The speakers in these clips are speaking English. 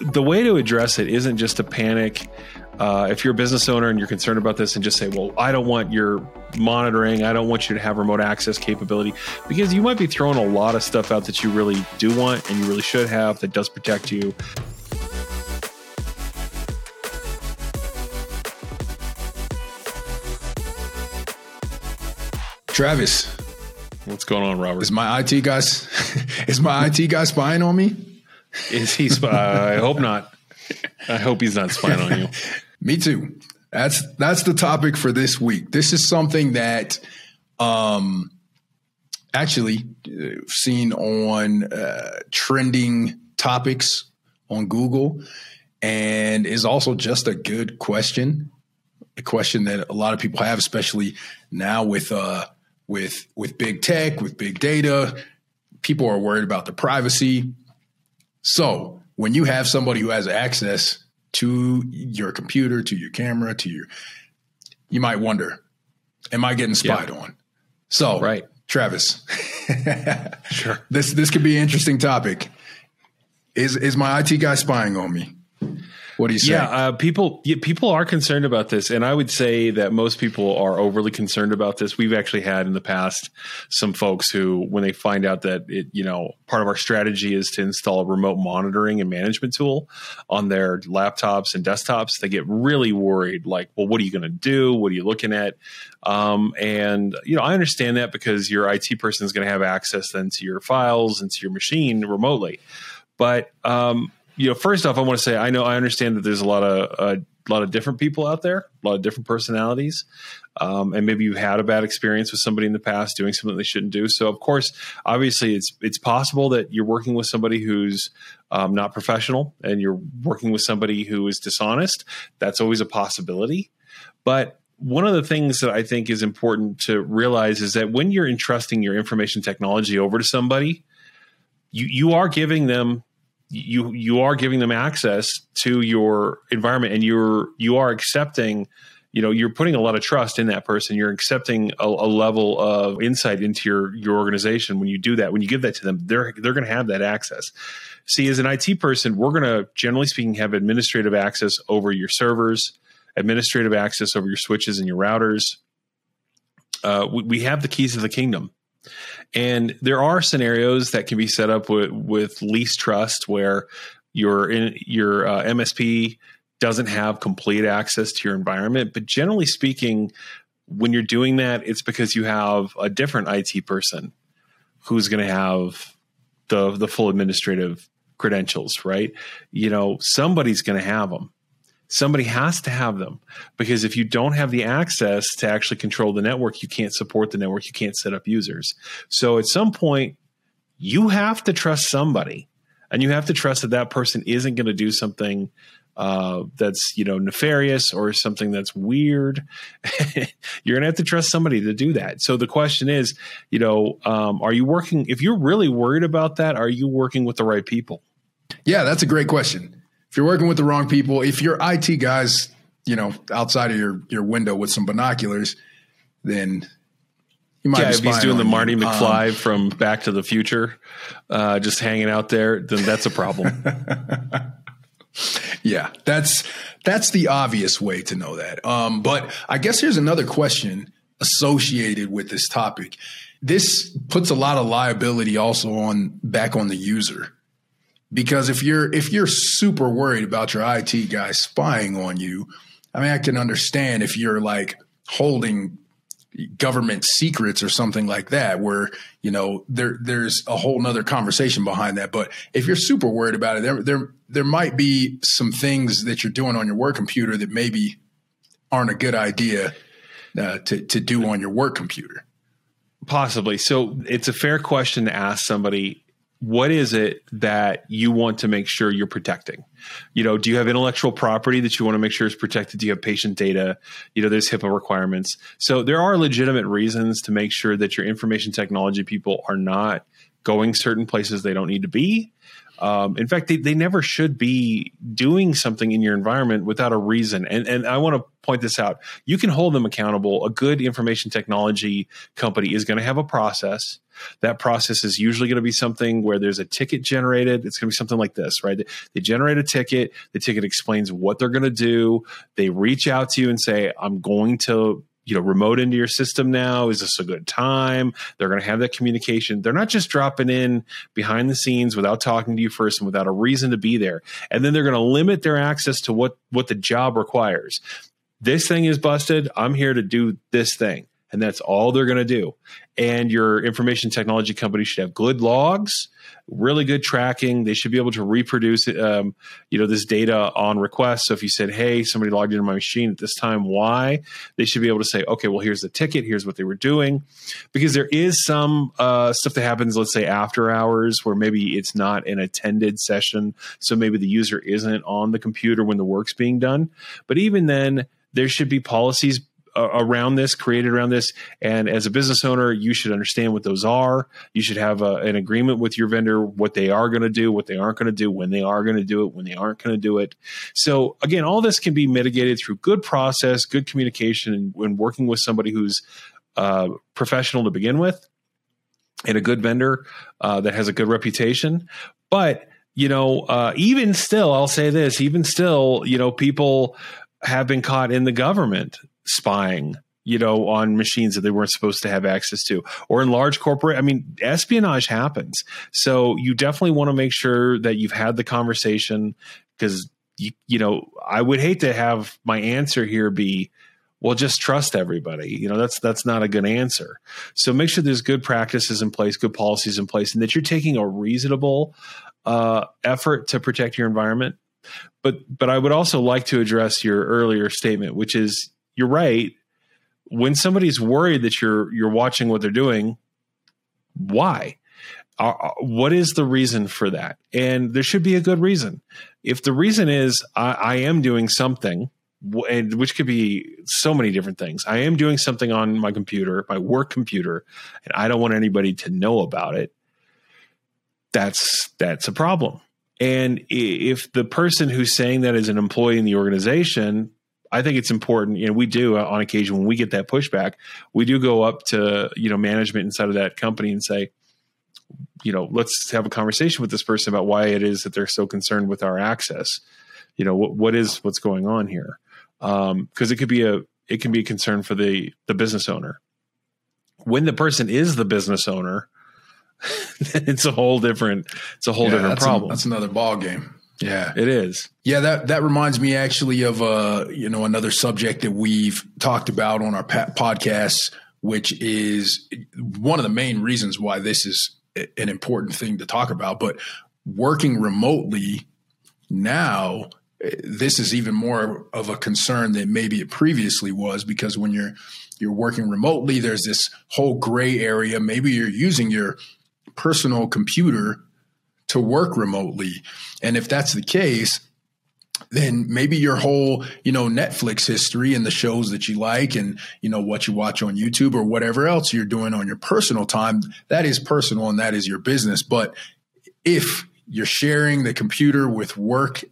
the way to address it isn't just to panic. Uh, if you're a business owner and you're concerned about this, and just say, "Well, I don't want your monitoring. I don't want you to have remote access capability," because you might be throwing a lot of stuff out that you really do want and you really should have that does protect you. Travis, What's going on, Robert? is my IT guy is my IT guy spying on me? Is he? Sp- I hope not. I hope he's not spying on you. Me too. That's that's the topic for this week. This is something that um actually uh, seen on uh, trending topics on Google and is also just a good question. A question that a lot of people have especially now with uh with with big tech, with big data, people are worried about the privacy. So, when you have somebody who has access to your computer, to your camera, to your, you might wonder, am I getting spied on? So, Right. Travis, Sure. this this could be an interesting topic. Is is my IT guy spying on me? What do you say? Yeah, uh, people yeah, people are concerned about this, and I would say that most people are overly concerned about this. We've actually had in the past some folks who, when they find out that it, you know, part of our strategy is to install a remote monitoring and management tool on their laptops and desktops, they get really worried. Like, well, what are you going to do? What are you looking at? Um, and you know, I understand that because your IT person is going to have access then to your files and to your machine remotely. But um, you know, first off, I want to say I know I understand that there's a lot of uh, a lot of different people out there, a lot of different personalities, um, and maybe you've had a bad experience with somebody in the past doing something they shouldn't do. So, of course, obviously, it's it's possible that you're working with somebody who's um, not professional and you're working with somebody who is dishonest. That's always a possibility, but one of the things that I think is important to realize is that when you're entrusting your information technology over to somebody, you you are giving them you you are giving them access to your environment and you're you are accepting you know you're putting a lot of trust in that person. You're accepting a, a level of insight into your your organization when you do that. When you give that to them they're they're going to have that access. See as an IT person we're going to generally speaking have administrative access over your servers administrative access over your switches and your routers. Uh, we, we have the keys of the kingdom and there are scenarios that can be set up with, with least trust where your in, your uh, MSP doesn't have complete access to your environment. But generally speaking, when you're doing that, it's because you have a different IT person who's going to have the the full administrative credentials, right? You know, somebody's going to have them. Somebody has to have them because if you don't have the access to actually control the network, you can't support the network, you can't set up users. So at some point, you have to trust somebody, and you have to trust that that person isn't going to do something uh, that's you know nefarious or something that's weird. you're going to have to trust somebody to do that. So the question is, you know, um, are you working? If you're really worried about that, are you working with the right people? Yeah, that's a great question. If you're working with the wrong people, if your IT guys, you know, outside of your your window with some binoculars, then you might Yeah, be if he's doing the Marty you. Um, McFly from Back to the Future, uh, just hanging out there, then that's a problem. Yeah, that's that's the obvious way to know that. Um, but I guess here's another question associated with this topic. This puts a lot of liability also on back on the user. Because if you're if you're super worried about your IT guy spying on you, I mean I can understand if you're like holding government secrets or something like that where you know there there's a whole nother conversation behind that but if you're super worried about it there there there might be some things that you're doing on your work computer that maybe aren't a good idea uh, to to do on your work computer Possibly. So it's a fair question to ask somebody what is it that you want to make sure you're protecting? You know, do you have intellectual property that you want to make sure is protected? Do you have patient data? You know, there's HIPAA requirements. So there are legitimate reasons to make sure that your information technology people are not going certain places they don't need to be. Um, in fact, they, they never should be doing something in your environment without a reason. And and I want to point this out. You can hold them accountable. A good information technology company is going to have a process. That process is usually going to be something where there's a ticket generated. It's going to be something like this, right? They generate a ticket. The ticket explains what they're going to do. They reach out to you and say, I'm going to you know remote into your system now? Is this a good time? They're going to have that communication. They're not just dropping in behind the scenes without talking to you first and without a reason to be there. And then they're going to limit their access to what what the job requires. This thing is busted. I'm here to do this thing and that's all they're going to do. And your information technology company should have good logs, really good tracking. They should be able to reproduce, um, you know, this data on request. So if you said, "Hey, somebody logged into my machine at this time, why?" They should be able to say, "Okay, well, here's the ticket. Here's what they were doing," because there is some uh, stuff that happens, let's say after hours, where maybe it's not an attended session, so maybe the user isn't on the computer when the work's being done. But even then, there should be policies around this, created around this. And as a business owner, you should understand what those are. You should have a, an agreement with your vendor, what they are going to do, what they aren't going to do, when they are going to do it, when they aren't going to do it. So again, all this can be mitigated through good process, good communication, and, and working with somebody who's uh, professional to begin with, and a good vendor uh, that has a good reputation. But you know, uh, even still, I'll say this: even still, you know, people have been caught in the government spying you know on machines that they weren't supposed to have access to. Or in large corporate i mean espionage happens. So you definitely want to make sure that you've had the conversation because you, you know i would hate to have my answer here be well just trust everybody. You know that's that's not a good answer. So make sure there's good practices in place good policies in place and that you're taking a reasonable uh, effort to protect your environment. But but i would also like to address your earlier statement which is you're right. When somebody's worried that you're you're watching what they're doing, why? Uh, uh, what is the reason for that? And there should be a good reason. If the reason is I, I am doing something, and which could be so many different things. I am doing something on my computer, my work computer, and I don't want anybody to know about it. That's that's a problem. And if the person who's saying that is an employee in the organization, I think it's important. You know, we do uh, on occasion when we get that pushback, we do go up to you know management inside of that company and say, you know, let's have a conversation with this person about why it is that they're so concerned with our access. You know, what what is what's going on here? Because um, it could be a it can be a concern for the the business owner. When the person is the business owner, it's a whole different it's a whole yeah, different problem. A, that's another ball game. Yeah, it is. Yeah, that that reminds me actually of uh, you know another subject that we've talked about on our podcast, which is one of the main reasons why this is an important thing to talk about. But working remotely now, this is even more of a concern than maybe it previously was because when you're you're working remotely, there's this whole gray area. Maybe you're using your personal computer to work remotely. And if that's the case, then maybe your whole, you know, Netflix history and the shows that you like and, you know, what you watch on YouTube or whatever else you're doing on your personal time, that is personal and that is your business. But if you're sharing the computer with work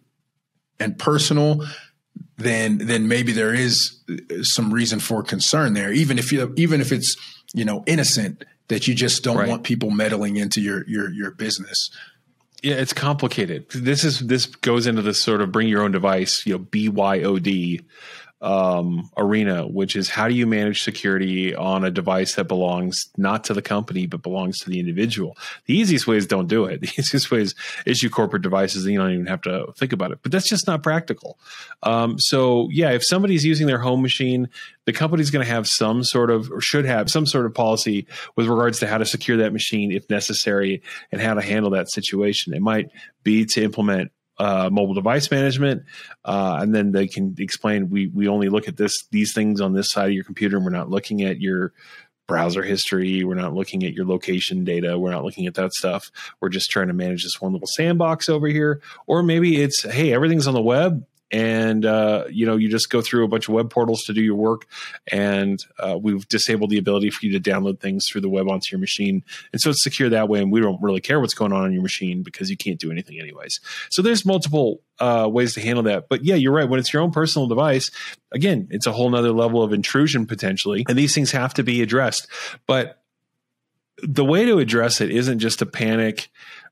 and personal, then then maybe there is some reason for concern there, even if you even if it's you know innocent that you just don't right. want people meddling into your your your business. Yeah, it's complicated. This is this goes into this sort of bring your own device, you know, BYOD um, arena, which is how do you manage security on a device that belongs not to the company but belongs to the individual? The easiest way is don't do it. The easiest way is issue corporate devices, and you don't even have to think about it. But that's just not practical. Um, so yeah, if somebody's using their home machine, the company's going to have some sort of or should have some sort of policy with regards to how to secure that machine if necessary and how to handle that situation. It might be to implement uh, mobile device management, uh, and then they can explain we we only look at this these things on this side of your computer, and we're not looking at your browser history. We're not looking at your location data. We're not looking at that stuff. We're just trying to manage this one little sandbox over here. Or maybe it's hey, everything's on the web and uh, you know you just go through a bunch of web portals to do your work, and uh, we've disabled the ability for you to download things through the web onto your machine, and so it's secure that way, and we don't really care what's going on on your machine because you can't do anything anyways. So there's multiple uh, ways to handle that, but yeah, you're right. When it's your own personal device, again, it's a whole nother level of intrusion potentially, and these things have to be addressed, but the way to address it isn't just to panic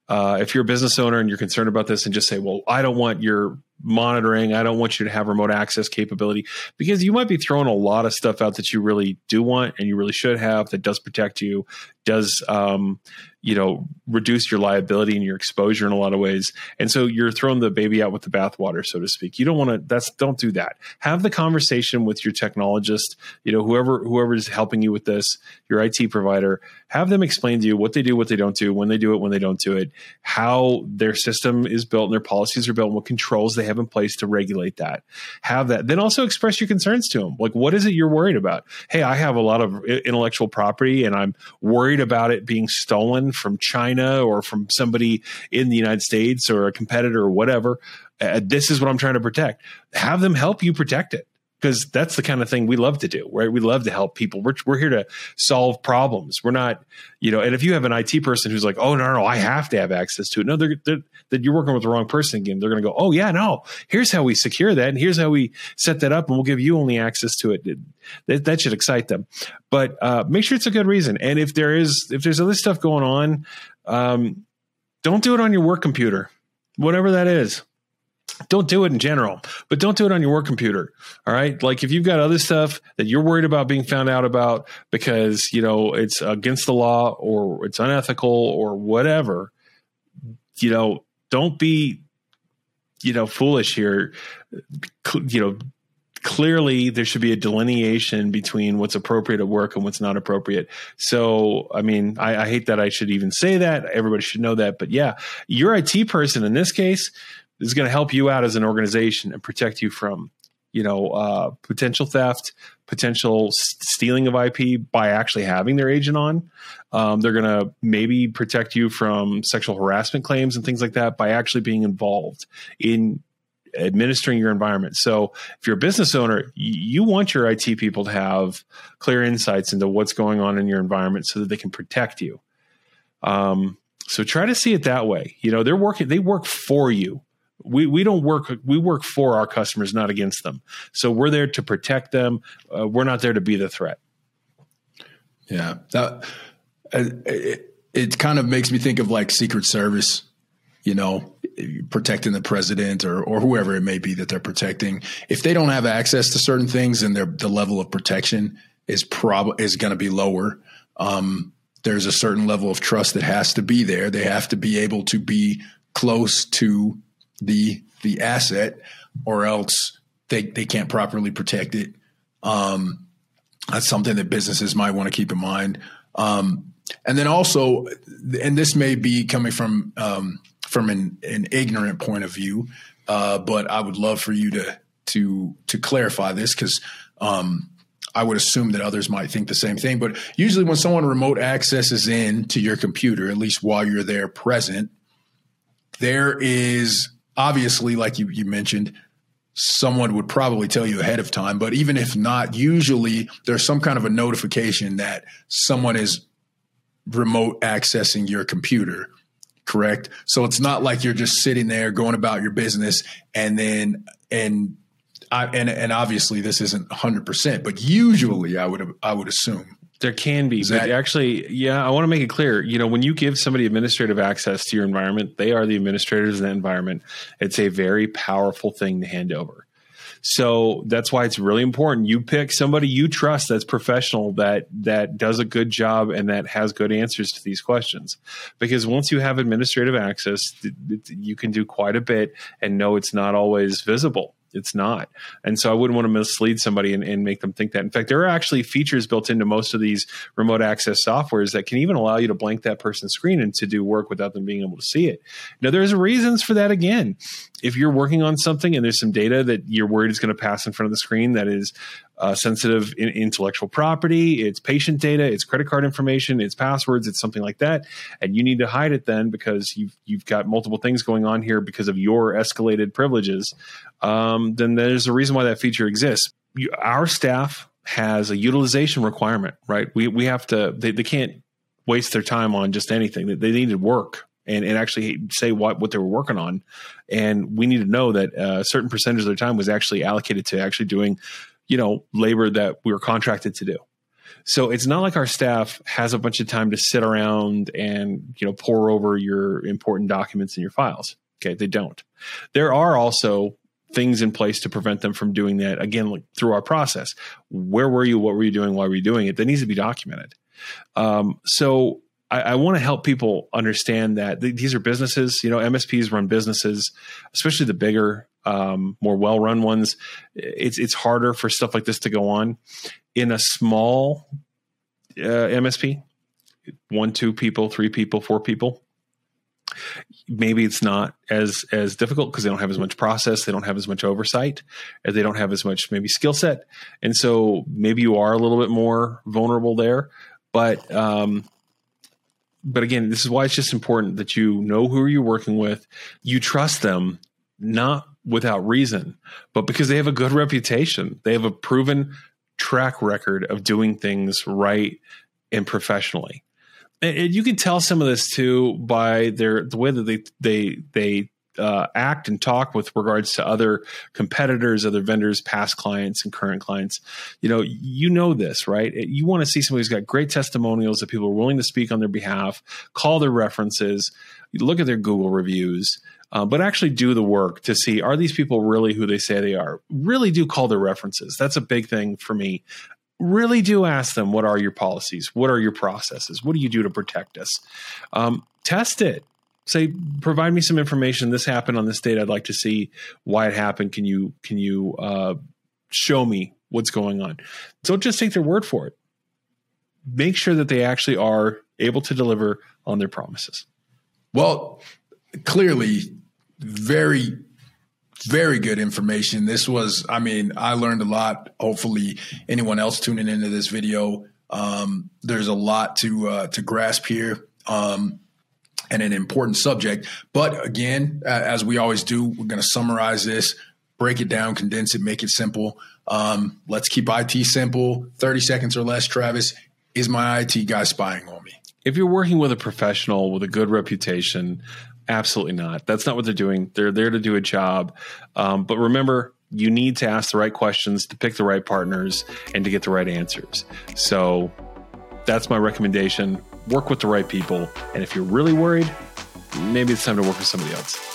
uh, if you're a business owner and you're concerned about this and just say, well, I don't want your monitoring. I don't want you to have remote access capability because you might be throwing a lot of stuff out that you really do want and you really should have that does protect you, does um, you know reduce your liability and your exposure in a lot of ways. And so you're throwing the baby out with the bathwater so to speak. You don't want to that's don't do that. Have the conversation with your technologist you know whoever whoever is helping you with this your IT provider. Have them explain to you what they do what they don't do when they do it when they don't do it how their system is built and their policies are built and what controls they have in place to regulate that. Have that. Then also express your concerns to them like what is it you're worried about? Hey I have a lot of intellectual property and I'm worried about it being stolen from China or from somebody in the United States or a competitor or whatever. Uh, this is what I'm trying to protect. Have them help you protect it because that's the kind of thing we love to do, right? We love to help people. We're, we're here to solve problems. We're not, you know, and if you have an IT person who's like, oh, no, no, I have to have access to it. No, they're, they're that you're working with the wrong person again. They're going to go, oh, yeah, no, here's how we secure that. And here's how we set that up. And we'll give you only access to it. That, that should excite them. But uh, make sure it's a good reason. And if there is, if there's other stuff going on, um, don't do it on your work computer, whatever that is don't do it in general, but don't do it on your work computer. All right. Like if you've got other stuff that you're worried about being found out about because, you know, it's against the law or it's unethical or whatever, you know, don't be, you know, foolish here. You know, clearly there should be a delineation between what's appropriate at work and what's not appropriate. So, I mean, I, I hate that I should even say that. Everybody should know that. But yeah, your IT person in this case, is going to help you out as an organization and protect you from you know uh, potential theft potential stealing of ip by actually having their agent on. Um, they're going to maybe protect you from sexual harassment claims and things like that by actually being involved in administering your environment. So if you're a business owner you want your it people to have clear insights into what's going on in your environment so that they can protect you. Um, so try to see it that way. You know they're working they work for you we we don't work we work for our customers not against them. So we're there to protect them. Uh, we're not there to be the threat. Yeah. That it, it kind of makes me think of like secret service you know protecting the president or or whoever it may be that they're protecting. If they don't have access to certain things and their the level of protection is prob is going to be lower. Um, there's a certain level of trust that has to be there. They have to be able to be close to the the asset, or else they they can't properly protect it. Um, that's something that businesses might want to keep in mind. Um, and then also, and this may be coming from um, from an, an, ignorant point of view, uh, but I would love for you to to to clarify this because um, I would assume that others might think the same thing. But usually, when someone remote accesses in to your computer, at least while you're there present, there is obviously, like you, you mentioned, someone would probably tell you ahead of time. But even if not, usually there's some kind of a notification that someone is remote accessing your computer. Correct. So it's not like you're just sitting there going about your business and then and I, and and obviously this isn't 100%, but usually I would I would assume there can be, but actually, yeah, I want to make it clear. You know, when you give somebody administrative access to your environment, they are the administrators in that environment. It's a very powerful thing to hand over. So that's why it's really important. You pick somebody you trust that's professional, that that does a good job, and that has good answers to these questions. Because once you have administrative access, you can do quite a bit and know it's not always visible it's not. And so I wouldn't want to mislead somebody and, and, make them think that. In fact, there are actually features built into most of these remote access softwares that can even allow you to blank that person's screen and to do work without them being able to see it. Now, there's reasons for that again. If you're working on something and there's some data that you're worried is going to pass in front of the screen that is uh, sensitive in, intellectual property, it's patient data, it's credit card information, it's passwords, it's something like that, and you need to hide it then because you've you've got multiple things going on here because of your escalated privileges. Um, then there's a reason why that feature exists. You, our staff has a utilization requirement, right? We we have to they, they can't waste their time on just anything. They, they need to work and, and actually say what, what they were working on. And we need to know that a certain percentage of their time was actually allocated to actually doing you know, labor that we were contracted to do. So it's not like our staff has a bunch of time to sit around and, you know, pour over your important documents and your files. Okay. They don't. There are also things in place to prevent them from doing that again like through our process. Where were you? What were you doing? Why were you doing it? That needs to be documented. Um, so I, I want to help people understand that th- these are businesses. You know, MSPs run businesses, especially the bigger um, more well run ones, it's it's harder for stuff like this to go on. In a small uh, MSP, one, two people, three people, four people, maybe it's not as as difficult because they don't have as much process, they don't have as much oversight, they don't have as much maybe skill set, and so maybe you are a little bit more vulnerable there. But um, but again, this is why it's just important that you know who you're working with, you trust them, not without reason, but because they have a good reputation. They have a proven track record of doing things right and professionally. And you can tell some of this too by their the way that they they they uh, act and talk with regards to other competitors, other vendors, past clients, and current clients. You know, you know this, right? You want to see somebody who's got great testimonials that people are willing to speak on their behalf, call their references, look at their Google reviews, uh, but actually do the work to see are these people really who they say they are? Really do call their references. That's a big thing for me. Really do ask them what are your policies? What are your processes? What do you do to protect us? Um, test it. Say, provide me some information. This happened on this date. I'd like to see why it happened. Can you can you uh, show me what's going on? Don't just take their word for it. Make sure that they actually are able to deliver on their promises. Well, clearly very very good information. This was, I mean, I learned a lot. Hopefully, anyone else tuning into this video, um, there's a lot to uh, to grasp here, um, and an important subject. But again, as we always do, we're going to summarize this, break it down, condense it, make it simple. Um, let's keep IT simple. Thirty seconds or less. Travis, is my IT guy spying on me? If you're working with a professional with a good reputation, Absolutely not. That's not what they're doing. They're there to do a job. Um, but remember, you need to ask the right questions to pick the right partners and to get the right answers. So that's my recommendation. Work with the right people. And if you're really worried, maybe it's time to work with somebody else.